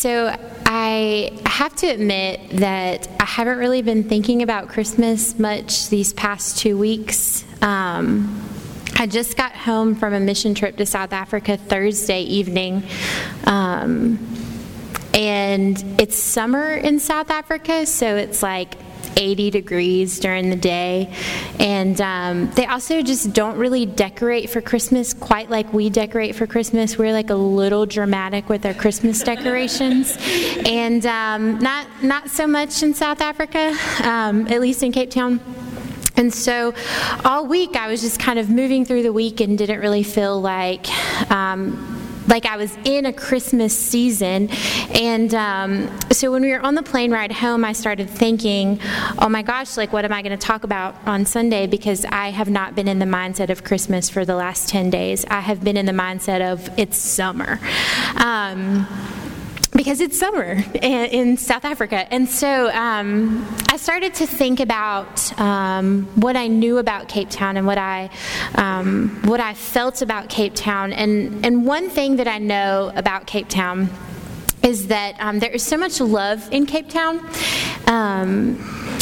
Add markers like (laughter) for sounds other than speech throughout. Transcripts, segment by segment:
So I have to admit that I haven't really been thinking about Christmas much these past two weeks. Um, I just got home from a mission trip to South Africa Thursday evening. Um, and it's summer in South Africa, so it's like 80 degrees during the day. And um, they also just don't really decorate for Christmas quite like we decorate for Christmas. We're like a little dramatic with our Christmas decorations. And um, not, not so much in South Africa, um, at least in Cape Town. And so all week I was just kind of moving through the week and didn't really feel like um, like I was in a Christmas season. And um, so when we were on the plane ride home, I started thinking, oh my gosh, like what am I going to talk about on Sunday? Because I have not been in the mindset of Christmas for the last 10 days. I have been in the mindset of it's summer. Um, because it's summer in South Africa. And so um, I started to think about um, what I knew about Cape Town and what I, um, what I felt about Cape Town. And, and one thing that I know about Cape Town is that um, there is so much love in Cape Town.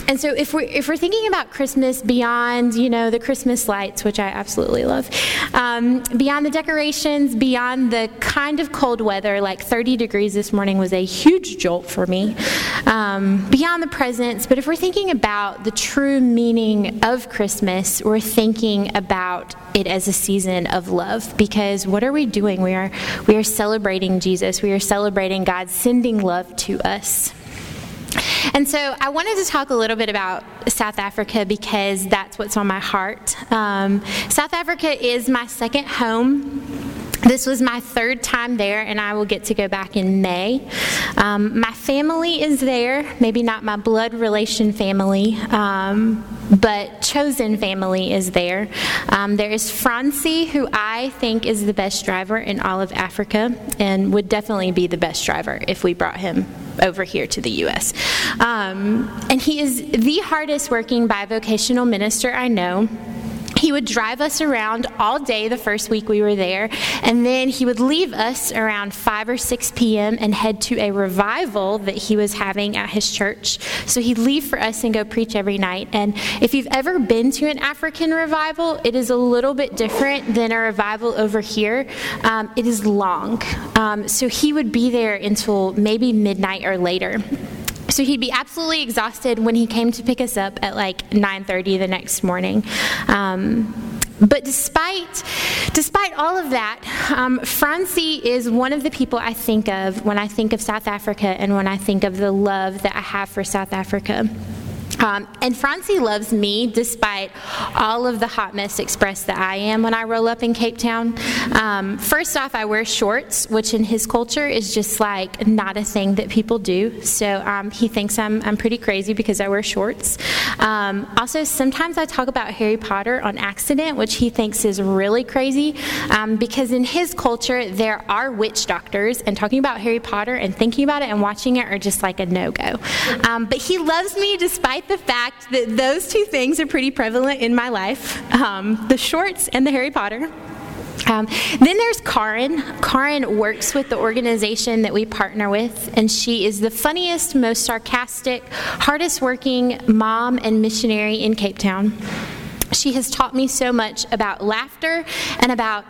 And so if we're, if we're thinking about Christmas beyond, you know, the Christmas lights, which I absolutely love, um, beyond the decorations, beyond the kind of cold weather, like 30 degrees this morning was a huge jolt for me, um, beyond the presents, but if we're thinking about the true meaning of Christmas, we're thinking about it as a season of love because what are we doing? We are, we are celebrating Jesus. We are celebrating God sending love to us. And so I wanted to talk a little bit about South Africa because that's what's on my heart. Um, South Africa is my second home. This was my third time there, and I will get to go back in May. Um, my family is there, maybe not my blood relation family, um, but chosen family is there. Um, there is Francie, who I think is the best driver in all of Africa, and would definitely be the best driver if we brought him over here to the U.S. Um, and he is the hardest working bivocational minister I know. He would drive us around all day the first week we were there, and then he would leave us around 5 or 6 p.m. and head to a revival that he was having at his church. So he'd leave for us and go preach every night. And if you've ever been to an African revival, it is a little bit different than a revival over here. Um, it is long. Um, so he would be there until maybe midnight or later. So he'd be absolutely exhausted when he came to pick us up at like 9:30 the next morning. Um, but despite, despite all of that, um, Francie is one of the people I think of when I think of South Africa and when I think of the love that I have for South Africa. Um, and Francie loves me despite all of the hot mess express that I am when I roll up in Cape Town. Um, first off, I wear shorts, which in his culture is just like not a thing that people do. So um, he thinks I'm, I'm pretty crazy because I wear shorts. Um, also, sometimes I talk about Harry Potter on accident, which he thinks is really crazy um, because in his culture, there are witch doctors, and talking about Harry Potter and thinking about it and watching it are just like a no go. Um, but he loves me despite the fact that those two things are pretty prevalent in my life um, the shorts and the Harry Potter. Um, then there's Karin. Karin works with the organization that we partner with, and she is the funniest, most sarcastic, hardest working mom and missionary in Cape Town. She has taught me so much about laughter and about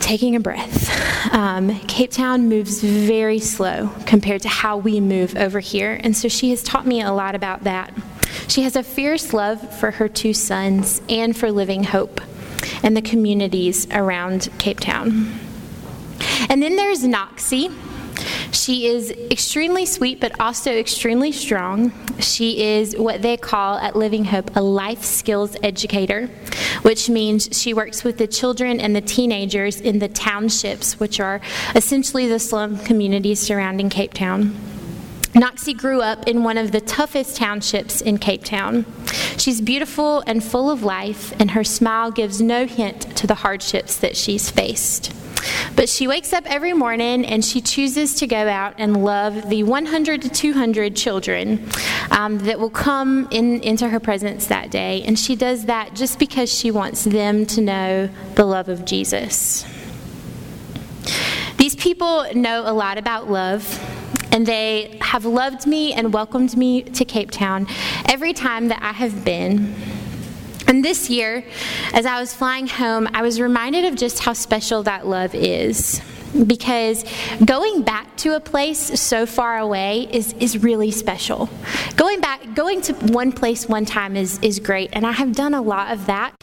taking a breath. Um, Cape Town moves very slow compared to how we move over here, and so she has taught me a lot about that. She has a fierce love for her two sons and for Living Hope and the communities around Cape Town. And then there's Noxie. She is extremely sweet, but also extremely strong. She is what they call at Living Hope a life skills educator, which means she works with the children and the teenagers in the townships, which are essentially the slum communities surrounding Cape Town. Noxie grew up in one of the toughest townships in Cape Town. She's beautiful and full of life, and her smile gives no hint to the hardships that she's faced. But she wakes up every morning and she chooses to go out and love the 100 to 200 children um, that will come in, into her presence that day. And she does that just because she wants them to know the love of Jesus. These people know a lot about love and they have loved me and welcomed me to Cape Town every time that I have been. And this year, as I was flying home, I was reminded of just how special that love is. Because going back to a place so far away is, is really special. Going back, going to one place one time is, is great, and I have done a lot of that.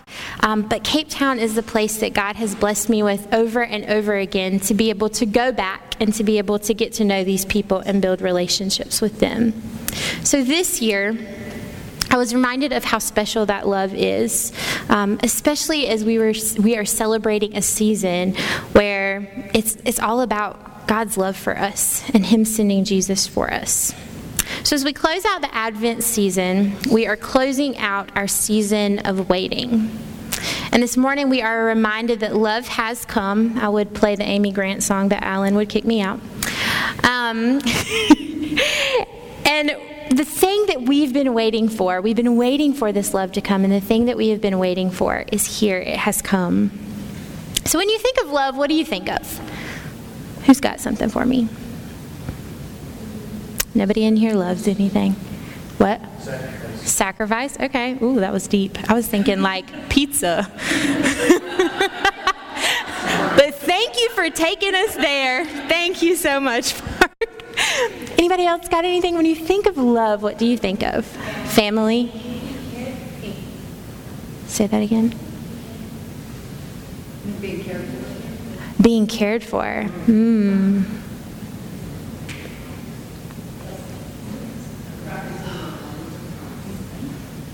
Um, but Cape Town is the place that God has blessed me with over and over again to be able to go back and to be able to get to know these people and build relationships with them. So this year, I was reminded of how special that love is, um, especially as we were we are celebrating a season where it's it's all about God's love for us and Him sending Jesus for us. So as we close out the Advent season, we are closing out our season of waiting. And this morning we are reminded that love has come. I would play the Amy Grant song, but Alan would kick me out. Um, (laughs) and the thing that we've been waiting for, we've been waiting for this love to come, and the thing that we have been waiting for is here. It has come. So when you think of love, what do you think of? Who's got something for me? Nobody in here loves anything. What? Sacrifice. Sacrifice? Okay. Ooh, that was deep. I was thinking like pizza. (laughs) but thank you for taking us there. Thank you so much. Anybody else got anything? When you think of love, what do you think of? Family? Say that again. Being cared for. Being cared for. Hmm.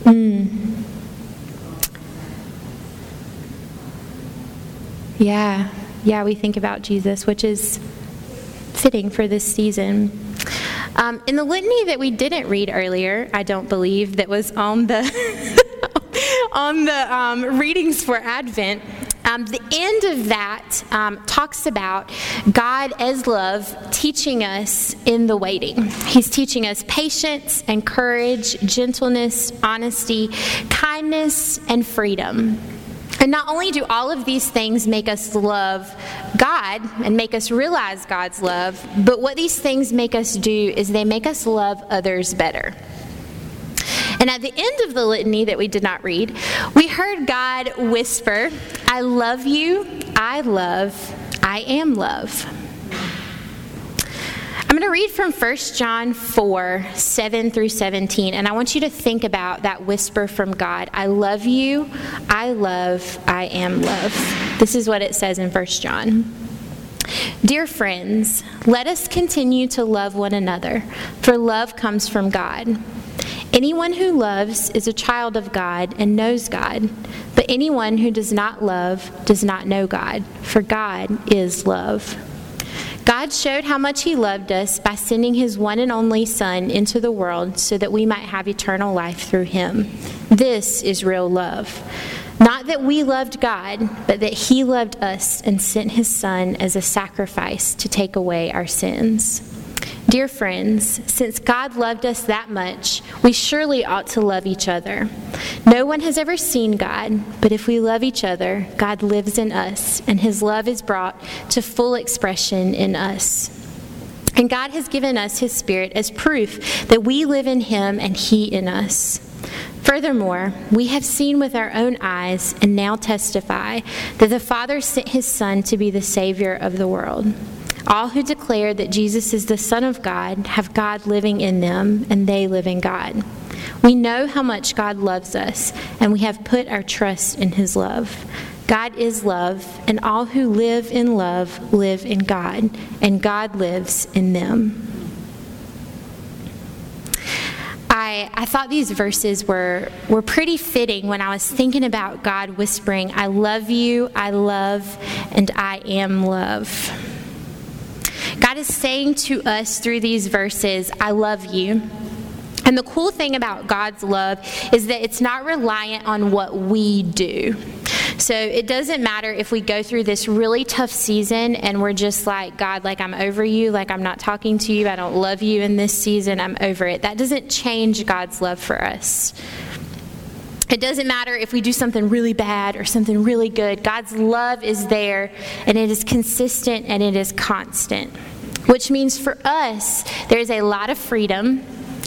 Mm. Yeah, yeah, we think about Jesus, which is fitting for this season. Um, in the litany that we didn't read earlier, I don't believe, that was on the (laughs) on the um, readings for Advent, um, the end of that um, talks about God as love teaching us in the waiting. He's teaching us patience and courage, gentleness, honesty, kindness, and freedom. And not only do all of these things make us love God and make us realize God's love, but what these things make us do is they make us love others better. And at the end of the litany that we did not read, we heard God whisper, I love you, I love, I am love. I'm going to read from 1 John 4 7 through 17, and I want you to think about that whisper from God I love you, I love, I am love. This is what it says in 1 John. Dear friends, let us continue to love one another, for love comes from God. Anyone who loves is a child of God and knows God, but anyone who does not love does not know God, for God is love. God showed how much He loved us by sending His one and only Son into the world so that we might have eternal life through Him. This is real love. Not that we loved God, but that He loved us and sent His Son as a sacrifice to take away our sins. Dear friends, since God loved us that much, we surely ought to love each other. No one has ever seen God, but if we love each other, God lives in us, and his love is brought to full expression in us. And God has given us his Spirit as proof that we live in him and he in us. Furthermore, we have seen with our own eyes and now testify that the Father sent his Son to be the Savior of the world. All who declare that Jesus is the Son of God have God living in them, and they live in God. We know how much God loves us, and we have put our trust in his love. God is love, and all who live in love live in God, and God lives in them. I, I thought these verses were, were pretty fitting when I was thinking about God whispering, I love you, I love, and I am love. God is saying to us through these verses, I love you. And the cool thing about God's love is that it's not reliant on what we do. So it doesn't matter if we go through this really tough season and we're just like, God, like I'm over you, like I'm not talking to you, I don't love you in this season, I'm over it. That doesn't change God's love for us. It doesn't matter if we do something really bad or something really good. God's love is there and it is consistent and it is constant. Which means for us, there is a lot of freedom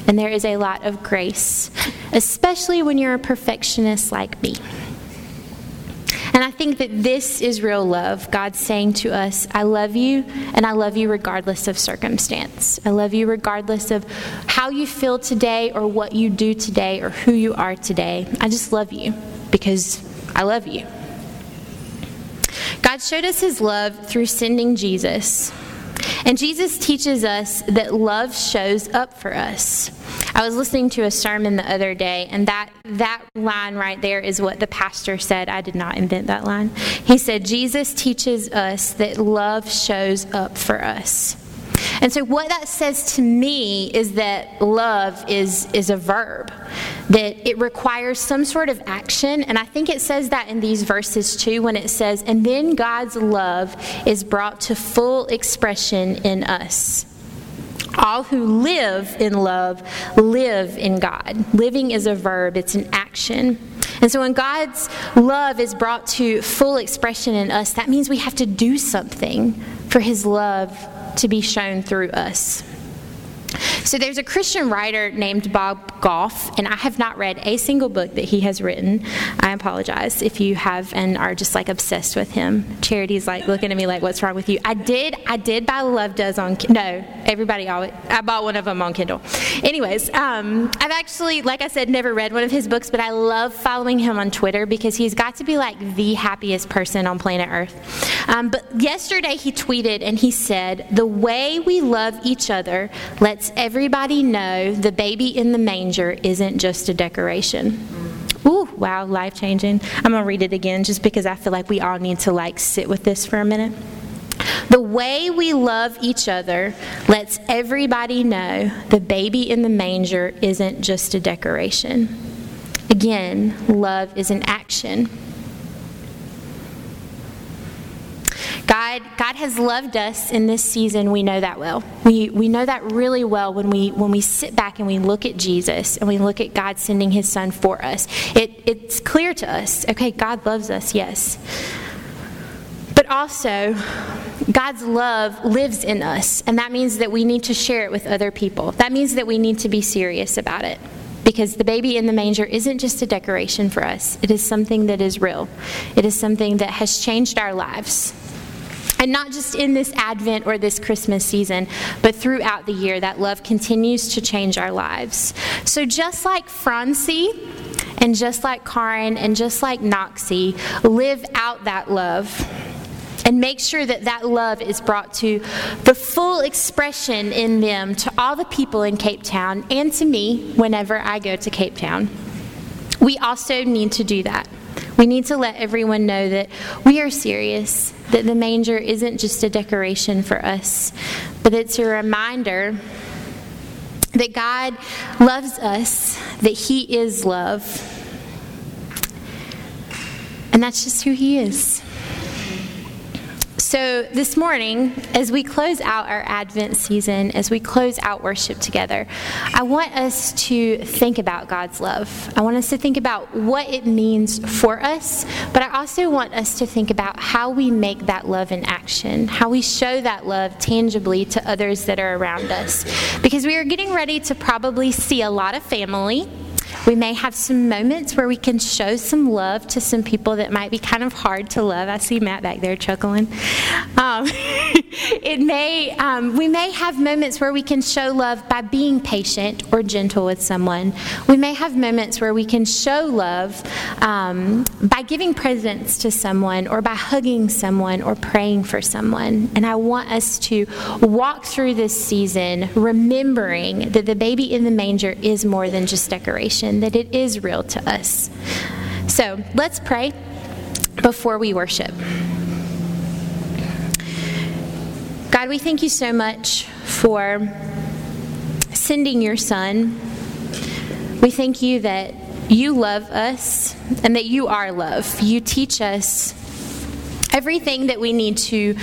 and there is a lot of grace, especially when you're a perfectionist like me. And I think that this is real love. God saying to us, I love you, and I love you regardless of circumstance. I love you regardless of how you feel today, or what you do today, or who you are today. I just love you because I love you. God showed us his love through sending Jesus. And Jesus teaches us that love shows up for us. I was listening to a sermon the other day, and that, that line right there is what the pastor said. I did not invent that line. He said, Jesus teaches us that love shows up for us. And so, what that says to me is that love is, is a verb, that it requires some sort of action. And I think it says that in these verses too, when it says, and then God's love is brought to full expression in us. All who live in love live in God. Living is a verb, it's an action. And so when God's love is brought to full expression in us, that means we have to do something for His love to be shown through us. So there's a Christian writer named Bob Goff, and I have not read a single book that he has written. I apologize if you have and are just like obsessed with him. Charity's like looking at me like, "What's wrong with you?" I did, I did buy Love Does on no. Everybody always, I bought one of them on Kindle. Anyways, um, I've actually, like I said, never read one of his books, but I love following him on Twitter because he's got to be like the happiest person on planet Earth. Um, but yesterday he tweeted and he said, "The way we love each other lets everybody know the baby in the manger isn't just a decoration. Ooh, wow, life changing. I'm going to read it again just because I feel like we all need to like sit with this for a minute. The way we love each other lets everybody know the baby in the manger isn't just a decoration. Again, love is an action. God, God has loved us in this season. We know that well. We, we know that really well when we, when we sit back and we look at Jesus and we look at God sending his son for us. It, it's clear to us okay, God loves us, yes. But also, God's love lives in us, and that means that we need to share it with other people. That means that we need to be serious about it because the baby in the manger isn't just a decoration for us, it is something that is real. It is something that has changed our lives. And not just in this Advent or this Christmas season, but throughout the year, that love continues to change our lives. So just like Francie, and just like Karin, and just like Noxie, live out that love and make sure that that love is brought to the full expression in them to all the people in Cape Town and to me whenever I go to Cape Town. We also need to do that. We need to let everyone know that we are serious, that the manger isn't just a decoration for us, but it's a reminder that God loves us, that He is love. And that's just who He is. So, this morning, as we close out our Advent season, as we close out worship together, I want us to think about God's love. I want us to think about what it means for us, but I also want us to think about how we make that love in action, how we show that love tangibly to others that are around us. Because we are getting ready to probably see a lot of family we may have some moments where we can show some love to some people that might be kind of hard to love. I see Matt back there chuckling. Um, (laughs) it may, um, we may have moments where we can show love by being patient or gentle with someone. We may have moments where we can show love um, by giving presents to someone or by hugging someone or praying for someone. And I want us to walk through this season remembering that the baby in the manger is more than just decoration, that it is real to us. So let's pray before we worship. God, we thank you so much for sending your son. We thank you that you love us and that you are love. You teach us everything that we need to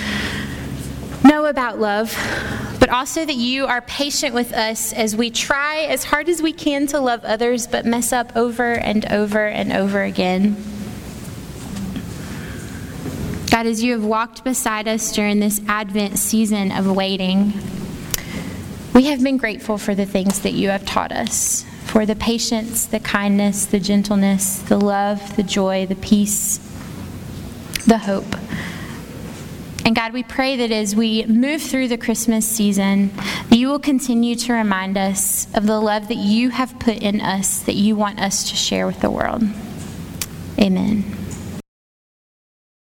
know about love, but also that you are patient with us as we try as hard as we can to love others, but mess up over and over and over again. God, as you have walked beside us during this Advent season of waiting, we have been grateful for the things that you have taught us for the patience, the kindness, the gentleness, the love, the joy, the peace, the hope. And God, we pray that as we move through the Christmas season, that you will continue to remind us of the love that you have put in us that you want us to share with the world. Amen.